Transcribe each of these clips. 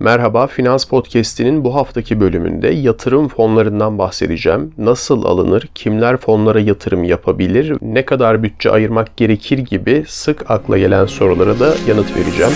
Merhaba, Finans Podcast'inin bu haftaki bölümünde yatırım fonlarından bahsedeceğim. Nasıl alınır, kimler fonlara yatırım yapabilir, ne kadar bütçe ayırmak gerekir gibi sık akla gelen sorulara da yanıt vereceğim.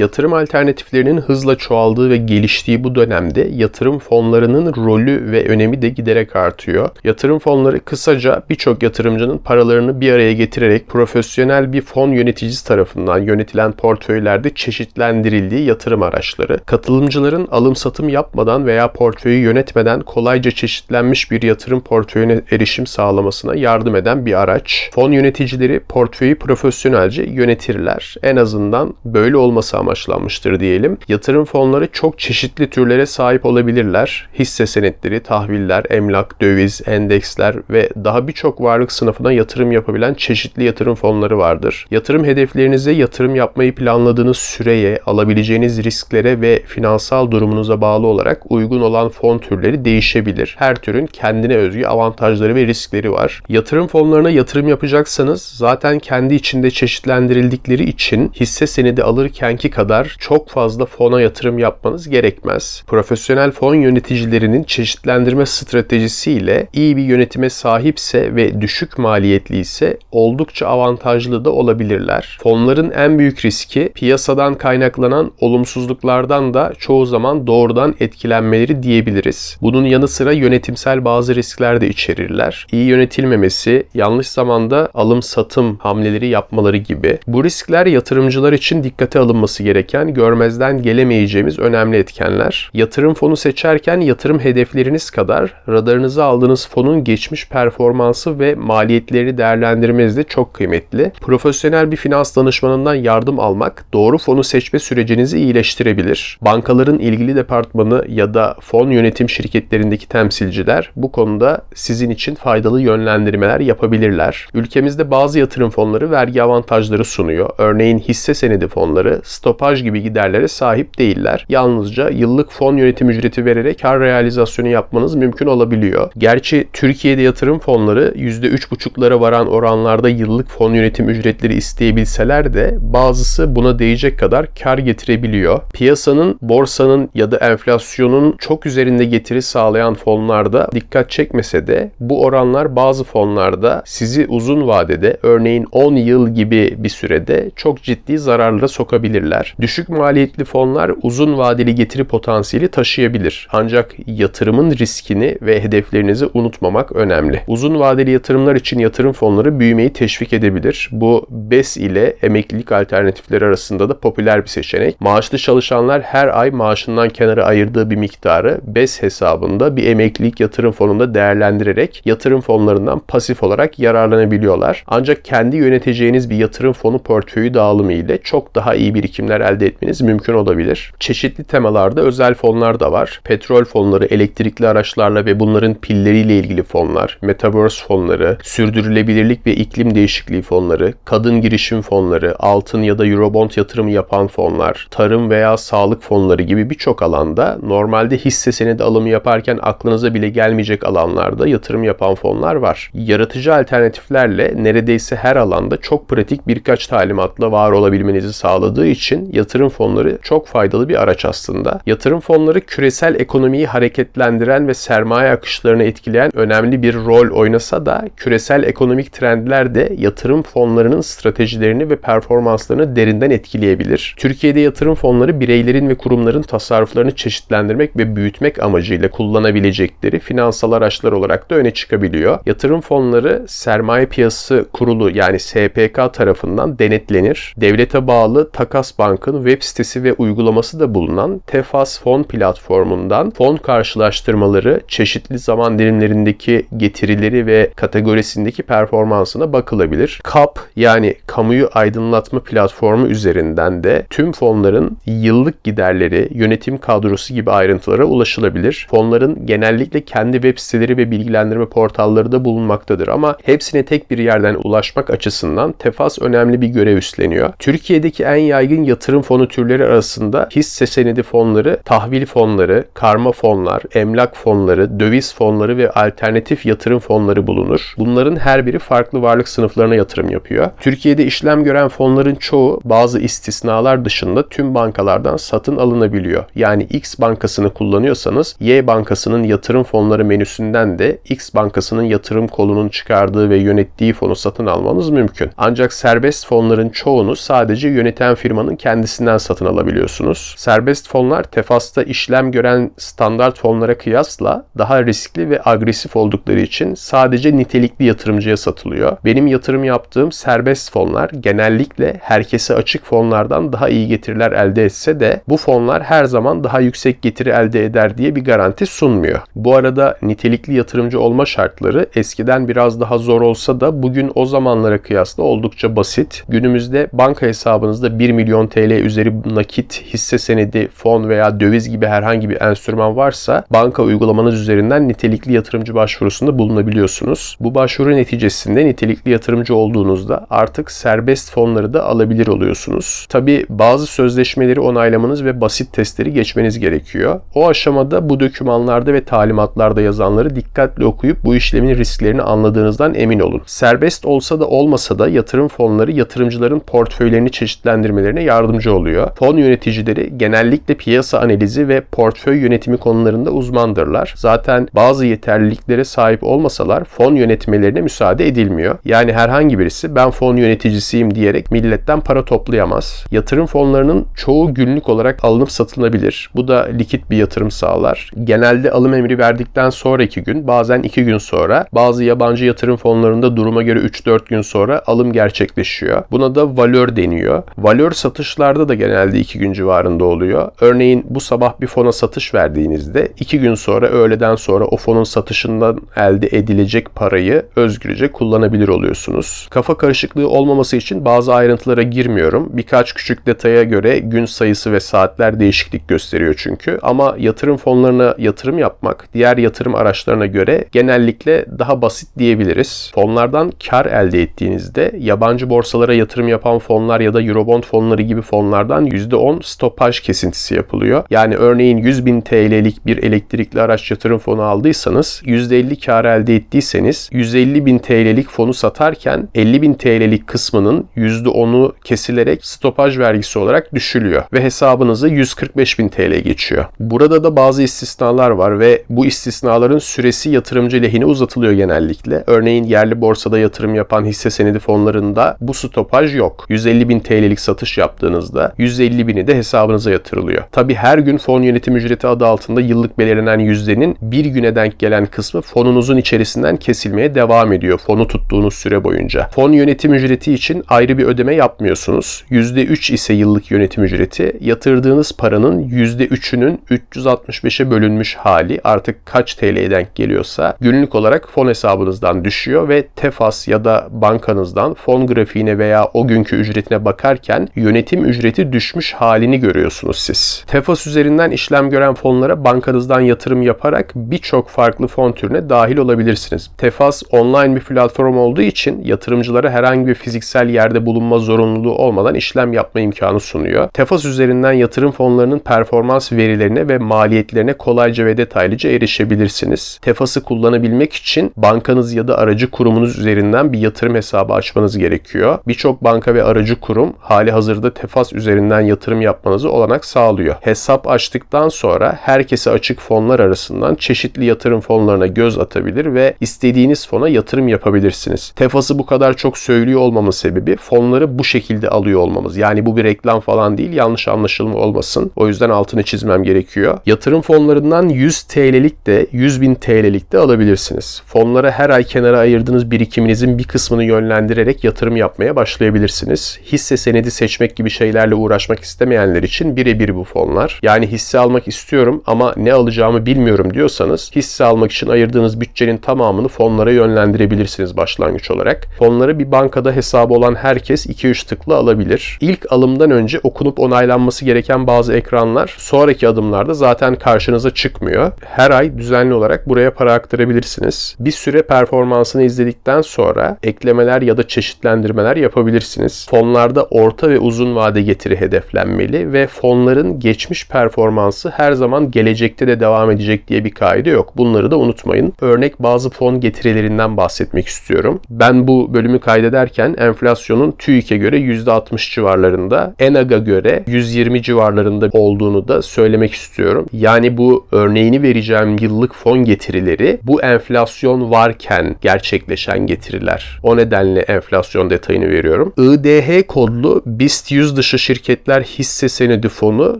Yatırım alternatiflerinin hızla çoğaldığı ve geliştiği bu dönemde yatırım fonlarının rolü ve önemi de giderek artıyor. Yatırım fonları kısaca birçok yatırımcının paralarını bir araya getirerek profesyonel bir fon yöneticisi tarafından yönetilen portföylerde çeşitlendirildiği yatırım araçları. Katılımcıların alım satım yapmadan veya portföyü yönetmeden kolayca çeşitlenmiş bir yatırım portföyüne erişim sağlamasına yardım eden bir araç. Fon yöneticileri portföyü profesyonelce yönetirler. En azından böyle olması ama amaçlanmıştır diyelim. Yatırım fonları çok çeşitli türlere sahip olabilirler. Hisse senetleri, tahviller, emlak, döviz, endeksler ve daha birçok varlık sınıfına yatırım yapabilen çeşitli yatırım fonları vardır. Yatırım hedeflerinize yatırım yapmayı planladığınız süreye, alabileceğiniz risklere ve finansal durumunuza bağlı olarak uygun olan fon türleri değişebilir. Her türün kendine özgü avantajları ve riskleri var. Yatırım fonlarına yatırım yapacaksanız zaten kendi içinde çeşitlendirildikleri için hisse senedi alırkenki kadar çok fazla fona yatırım yapmanız gerekmez. Profesyonel fon yöneticilerinin çeşitlendirme stratejisiyle iyi bir yönetime sahipse ve düşük maliyetli ise oldukça avantajlı da olabilirler. Fonların en büyük riski piyasadan kaynaklanan olumsuzluklardan da çoğu zaman doğrudan etkilenmeleri diyebiliriz. Bunun yanı sıra yönetimsel bazı riskler de içerirler. İyi yönetilmemesi, yanlış zamanda alım satım hamleleri yapmaları gibi. Bu riskler yatırımcılar için dikkate alınması gerekiyor gereken, görmezden gelemeyeceğimiz önemli etkenler. Yatırım fonu seçerken yatırım hedefleriniz kadar radarınıza aldığınız fonun geçmiş performansı ve maliyetleri değerlendirmeniz de çok kıymetli. Profesyonel bir finans danışmanından yardım almak doğru fonu seçme sürecinizi iyileştirebilir. Bankaların ilgili departmanı ya da fon yönetim şirketlerindeki temsilciler bu konuda sizin için faydalı yönlendirmeler yapabilirler. Ülkemizde bazı yatırım fonları vergi avantajları sunuyor. Örneğin hisse senedi fonları, stop stopaj gibi giderlere sahip değiller. Yalnızca yıllık fon yönetim ücreti vererek kar realizasyonu yapmanız mümkün olabiliyor. Gerçi Türkiye'de yatırım fonları %3,5'lara varan oranlarda yıllık fon yönetim ücretleri isteyebilseler de bazısı buna değecek kadar kar getirebiliyor. Piyasanın, borsanın ya da enflasyonun çok üzerinde getiri sağlayan fonlarda dikkat çekmese de bu oranlar bazı fonlarda sizi uzun vadede örneğin 10 yıl gibi bir sürede çok ciddi zararlara sokabilirler. Düşük maliyetli fonlar uzun vadeli getiri potansiyeli taşıyabilir. Ancak yatırımın riskini ve hedeflerinizi unutmamak önemli. Uzun vadeli yatırımlar için yatırım fonları büyümeyi teşvik edebilir. Bu BES ile emeklilik alternatifleri arasında da popüler bir seçenek. Maaşlı çalışanlar her ay maaşından kenara ayırdığı bir miktarı BES hesabında bir emeklilik yatırım fonunda değerlendirerek yatırım fonlarından pasif olarak yararlanabiliyorlar. Ancak kendi yöneteceğiniz bir yatırım fonu portföyü dağılımı ile çok daha iyi birikimler gelirler elde etmeniz mümkün olabilir. Çeşitli temalarda özel fonlar da var. Petrol fonları, elektrikli araçlarla ve bunların pilleriyle ilgili fonlar, metaverse fonları, sürdürülebilirlik ve iklim değişikliği fonları, kadın girişim fonları, altın ya da eurobond yatırımı yapan fonlar, tarım veya sağlık fonları gibi birçok alanda normalde hisse senedi alımı yaparken aklınıza bile gelmeyecek alanlarda yatırım yapan fonlar var. Yaratıcı alternatiflerle neredeyse her alanda çok pratik birkaç talimatla var olabilmenizi sağladığı için yatırım fonları çok faydalı bir araç aslında. Yatırım fonları küresel ekonomiyi hareketlendiren ve sermaye akışlarını etkileyen önemli bir rol oynasa da küresel ekonomik trendler de yatırım fonlarının stratejilerini ve performanslarını derinden etkileyebilir. Türkiye'de yatırım fonları bireylerin ve kurumların tasarruflarını çeşitlendirmek ve büyütmek amacıyla kullanabilecekleri finansal araçlar olarak da öne çıkabiliyor. Yatırım fonları sermaye piyasası kurulu yani SPK tarafından denetlenir. Devlete bağlı Takas Bank Bank'ın web sitesi ve uygulaması da bulunan Tefas Fon platformundan fon karşılaştırmaları, çeşitli zaman dilimlerindeki getirileri ve kategorisindeki performansına bakılabilir. KAP yani Kamuyu Aydınlatma Platformu üzerinden de tüm fonların yıllık giderleri, yönetim kadrosu gibi ayrıntılara ulaşılabilir. Fonların genellikle kendi web siteleri ve bilgilendirme portalları da bulunmaktadır ama hepsine tek bir yerden ulaşmak açısından Tefas önemli bir görev üstleniyor. Türkiye'deki en yaygın yatırım yatırım fonu türleri arasında hisse senedi fonları, tahvil fonları, karma fonlar, emlak fonları, döviz fonları ve alternatif yatırım fonları bulunur. Bunların her biri farklı varlık sınıflarına yatırım yapıyor. Türkiye'de işlem gören fonların çoğu bazı istisnalar dışında tüm bankalardan satın alınabiliyor. Yani X bankasını kullanıyorsanız Y bankasının yatırım fonları menüsünden de X bankasının yatırım kolunun çıkardığı ve yönettiği fonu satın almanız mümkün. Ancak serbest fonların çoğunu sadece yöneten firmanın kendisinden satın alabiliyorsunuz. Serbest fonlar tefasta işlem gören standart fonlara kıyasla daha riskli ve agresif oldukları için sadece nitelikli yatırımcıya satılıyor. Benim yatırım yaptığım serbest fonlar genellikle herkese açık fonlardan daha iyi getiriler elde etse de bu fonlar her zaman daha yüksek getiri elde eder diye bir garanti sunmuyor. Bu arada nitelikli yatırımcı olma şartları eskiden biraz daha zor olsa da bugün o zamanlara kıyasla oldukça basit. Günümüzde banka hesabınızda 1 milyon TL üzeri nakit, hisse senedi, fon veya döviz gibi herhangi bir enstrüman varsa banka uygulamanız üzerinden nitelikli yatırımcı başvurusunda bulunabiliyorsunuz. Bu başvuru neticesinde nitelikli yatırımcı olduğunuzda artık serbest fonları da alabilir oluyorsunuz. Tabi bazı sözleşmeleri onaylamanız ve basit testleri geçmeniz gerekiyor. O aşamada bu dokümanlarda ve talimatlarda yazanları dikkatle okuyup bu işlemin risklerini anladığınızdan emin olun. Serbest olsa da olmasa da yatırım fonları yatırımcıların portföylerini çeşitlendirmelerine yardımcı oluyor. Fon yöneticileri genellikle piyasa analizi ve portföy yönetimi konularında uzmandırlar. Zaten bazı yeterliliklere sahip olmasalar fon yönetmelerine müsaade edilmiyor. Yani herhangi birisi ben fon yöneticisiyim diyerek milletten para toplayamaz. Yatırım fonlarının çoğu günlük olarak alınıp satılabilir. Bu da likit bir yatırım sağlar. Genelde alım emri verdikten sonraki gün bazen 2 gün sonra bazı yabancı yatırım fonlarında duruma göre 3-4 gün sonra alım gerçekleşiyor. Buna da valör deniyor. Valör satışlarda da genelde 2 gün civarında oluyor. Örneğin bu sabah bir fona satış verdiğinizde 2 gün sonra öğleden sonra o fonun satışından elde edilecek parayı özgürce kullanabilir oluyorsunuz. Kafa karışıklığı olmaması için bazı ayrıntılara girmiyorum. Birkaç küçük detaya göre gün sayısı ve saatler değişiklik gösteriyor çünkü. Ama yatırım fonlarına yatırım yapmak diğer yatırım araçlarına göre genellikle daha basit diyebiliriz. Fonlardan kar elde ettiğinizde yabancı borsalara yatırım yapan fonlar ya da Eurobond fonları gibi fonlardan %10 stopaj kesintisi yapılıyor. Yani örneğin 100 bin TL'lik bir elektrikli araç yatırım fonu aldıysanız %50 kar elde ettiyseniz 150 bin TL'lik fonu satarken 50 bin TL'lik kısmının %10'u kesilerek stopaj vergisi olarak düşülüyor ve hesabınıza 145 bin TL geçiyor. Burada da bazı istisnalar var ve bu istisnaların süresi yatırımcı lehine uzatılıyor genellikle. Örneğin yerli borsada yatırım yapan hisse senedi fonlarında bu stopaj yok. 150 bin TL'lik satış yaptığınızda 150 bini de hesabınıza yatırılıyor. Tabi her gün fon yönetim ücreti adı altında yıllık belirlenen yüzdenin bir güne denk gelen kısmı fonunuzun içerisinden kesilmeye devam ediyor fonu tuttuğunuz süre boyunca. Fon yönetim ücreti için ayrı bir ödeme yapmıyorsunuz. %3 ise yıllık yönetim ücreti. Yatırdığınız paranın %3'ünün 365'e bölünmüş hali artık kaç TL'ye denk geliyorsa günlük olarak fon hesabınızdan düşüyor ve tefas ya da bankanızdan fon grafiğine veya o günkü ücretine bakarken yönetim ücreti düşmüş halini görüyorsunuz siz. Tefas üzerinden işlem gören fonlara bankanızdan yatırım yaparak birçok farklı fon türüne dahil olabilirsiniz. Tefas online bir platform olduğu için yatırımcılara herhangi bir fiziksel yerde bulunma zorunluluğu olmadan işlem yapma imkanı sunuyor. Tefas üzerinden yatırım fonlarının performans verilerine ve maliyetlerine kolayca ve detaylıca erişebilirsiniz. Tefas'ı kullanabilmek için bankanız ya da aracı kurumunuz üzerinden bir yatırım hesabı açmanız gerekiyor. Birçok banka ve aracı kurum hali hazırda Tefas üzerinden yatırım yapmanızı olanak sağlıyor. Hesap açtıktan sonra herkese açık fonlar arasından çeşitli yatırım fonlarına göz atabilir ve istediğiniz fona yatırım yapabilirsiniz. Tefas'ı bu kadar çok söylüyor olmamın sebebi fonları bu şekilde alıyor olmamız. Yani bu bir reklam falan değil yanlış anlaşılma olmasın. O yüzden altını çizmem gerekiyor. Yatırım fonlarından 100 TL'lik de 100 bin TL'lik de alabilirsiniz. Fonlara her ay kenara ayırdığınız birikiminizin bir kısmını yönlendirerek yatırım yapmaya başlayabilirsiniz. Hisse senedi seçmek gibi şeylerle uğraşmak istemeyenler için birebir bu fonlar. Yani hisse almak istiyorum ama ne alacağımı bilmiyorum diyorsanız hisse almak için ayırdığınız bütçenin tamamını fonlara yönlendirebilirsiniz başlangıç olarak. Fonları bir bankada hesabı olan herkes 2-3 tıkla alabilir. İlk alımdan önce okunup onaylanması gereken bazı ekranlar sonraki adımlarda zaten karşınıza çıkmıyor. Her ay düzenli olarak buraya para aktarabilirsiniz. Bir süre performansını izledikten sonra eklemeler ya da çeşitlendirmeler yapabilirsiniz. Fonlarda orta ve uzun vadeli vade getiri hedeflenmeli ve fonların geçmiş performansı her zaman gelecekte de devam edecek diye bir kaide yok. Bunları da unutmayın. Örnek bazı fon getirilerinden bahsetmek istiyorum. Ben bu bölümü kaydederken enflasyonun TÜİK'e göre %60 civarlarında, ENAG'a göre 120 civarlarında olduğunu da söylemek istiyorum. Yani bu örneğini vereceğim yıllık fon getirileri bu enflasyon varken gerçekleşen getiriler. O nedenle enflasyon detayını veriyorum. IDH kodlu BIST yüz dışı şirketler hisse senedi fonu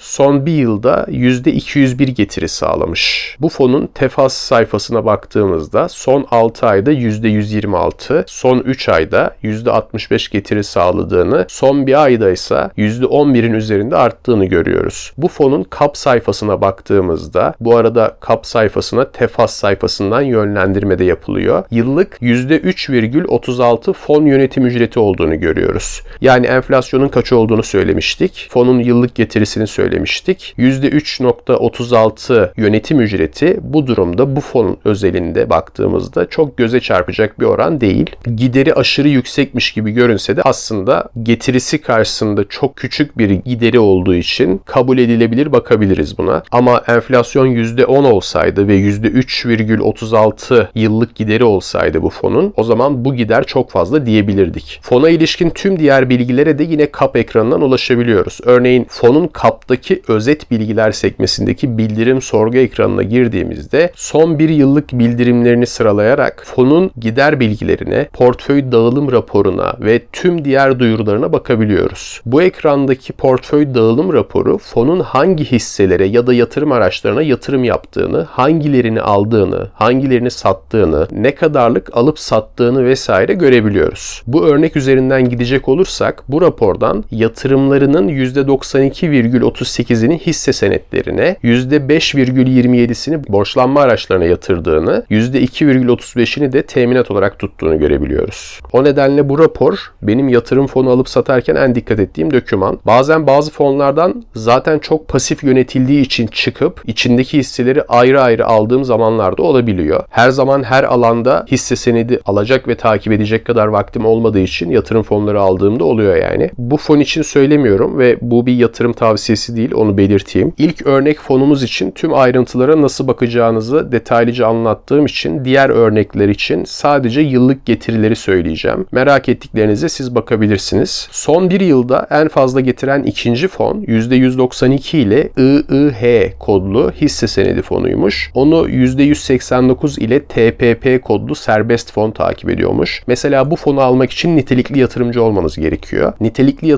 son bir yılda %201 getiri sağlamış. Bu fonun tefas sayfasına baktığımızda son 6 ayda %126, son 3 ayda %65 getiri sağladığını, son bir ayda ise %11'in üzerinde arttığını görüyoruz. Bu fonun kap sayfasına baktığımızda, bu arada kap sayfasına tefas sayfasından yönlendirme de yapılıyor. Yıllık %3,36 fon yönetim ücreti olduğunu görüyoruz. Yani enflasyonun kaç olduğunu söylemiştik. Fonun yıllık getirisini söylemiştik. %3,36 yönetim ücreti bu durumda bu fon özelinde baktığımızda çok göze çarpacak bir oran değil. Gideri aşırı yüksekmiş gibi görünse de aslında getirisi karşısında çok küçük bir gideri olduğu için kabul edilebilir bakabiliriz buna. Ama enflasyon %10 olsaydı ve %3,36 yıllık gideri olsaydı bu fonun o zaman bu gider çok fazla diyebilirdik. Fona ilişkin tüm diğer bilgilere de yine kap ekranından ulaşabiliyoruz. Örneğin fonun kaptaki özet bilgiler sekmesindeki bildirim sorgu ekranına girdiğimizde son bir yıllık bildirimlerini sıralayarak fonun gider bilgilerine, portföy dağılım raporuna ve tüm diğer duyurularına bakabiliyoruz. Bu ekrandaki portföy dağılım raporu fonun hangi hisselere ya da yatırım araçlarına yatırım yaptığını, hangilerini aldığını, hangilerini sattığını, ne kadarlık alıp sattığını vesaire görebiliyoruz. Bu örnek üzerinden gidecek olursak bu rapordan yatırımlarının %92,38'ini hisse senetlerine, %5,27'sini borçlanma araçlarına yatırdığını, %2,35'ini de teminat olarak tuttuğunu görebiliyoruz. O nedenle bu rapor benim yatırım fonu alıp satarken en dikkat ettiğim döküman. Bazen bazı fonlardan zaten çok pasif yönetildiği için çıkıp içindeki hisseleri ayrı ayrı aldığım zamanlarda olabiliyor. Her zaman her alanda hisse senedi alacak ve takip edecek kadar vaktim olmadığı için yatırım fonları aldığımda oluyor yani. Bu fon için söylemiyorum ve bu bir yatırım tavsiyesi değil onu belirteyim. İlk örnek fonumuz için tüm ayrıntılara nasıl bakacağınızı detaylıca anlattığım için diğer örnekler için sadece yıllık getirileri söyleyeceğim. Merak ettiklerinize siz bakabilirsiniz. Son bir yılda en fazla getiren ikinci fon %192 ile IIH kodlu hisse senedi fonuymuş. Onu %189 ile TPP kodlu serbest fon takip ediyormuş. Mesela bu fonu almak için nitelikli yatırımcı olmanız gerekiyor. Nitelikli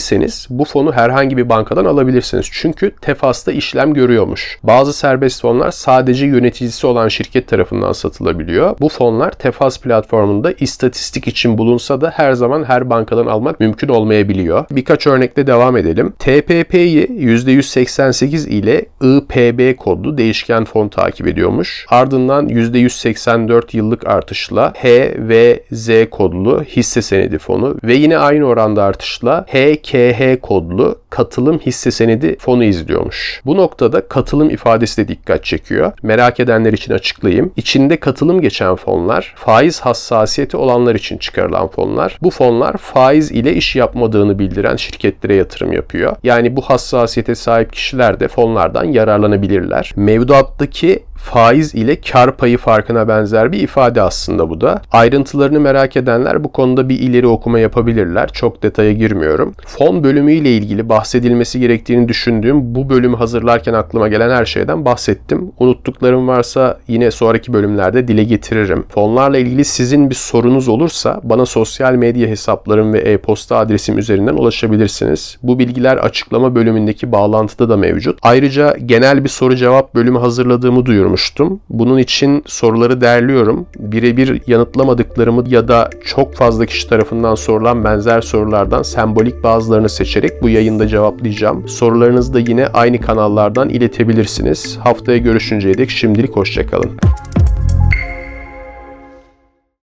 yatırımcıysanız bu fonu herhangi bir bankadan alabilirsiniz. Çünkü tefasta işlem görüyormuş. Bazı serbest fonlar sadece yöneticisi olan şirket tarafından satılabiliyor. Bu fonlar Tefas platformunda istatistik için bulunsa da her zaman her bankadan almak mümkün olmayabiliyor. Birkaç örnekle devam edelim. TPP'yi %188 ile IPB kodlu değişken fon takip ediyormuş. Ardından %184 yıllık artışla H ve Z kodlu hisse senedi fonu ve yine aynı oranda artışla HKH kodlu katılım hisse senedi fonu izliyormuş. Bu noktada katılım ifadesi de dikkat çekiyor. Merak edenler için açıklayayım. İçinde katılım geçen fonlar faiz hassasiyeti olanlar için çıkarılan fonlar. Bu fonlar faiz ile iş yapmadığını bildiren şirketlere yatırım yapıyor. Yani bu hassasiyete sahip kişiler de fonlardan yararlanabilirler. Mevduattaki faiz ile kar payı farkına benzer bir ifade aslında bu da. Ayrıntılarını merak edenler bu konuda bir ileri okuma yapabilirler. Çok detaya girmiyorum. Fon bölümü ile ilgili bahsedilmesi gerektiğini düşündüğüm bu bölümü hazırlarken aklıma gelen her şeyden bahsettim. Unuttuklarım varsa yine sonraki bölümlerde dile getiririm. Fonlarla ilgili sizin bir sorunuz olursa bana sosyal medya hesaplarım ve e-posta adresim üzerinden ulaşabilirsiniz. Bu bilgiler açıklama bölümündeki bağlantıda da mevcut. Ayrıca genel bir soru cevap bölümü hazırladığımı duyuyorum sormuştum. Bunun için soruları derliyorum. Birebir yanıtlamadıklarımı ya da çok fazla kişi tarafından sorulan benzer sorulardan sembolik bazılarını seçerek bu yayında cevaplayacağım. Sorularınızı da yine aynı kanallardan iletebilirsiniz. Haftaya görüşünceye dek şimdilik hoşçakalın.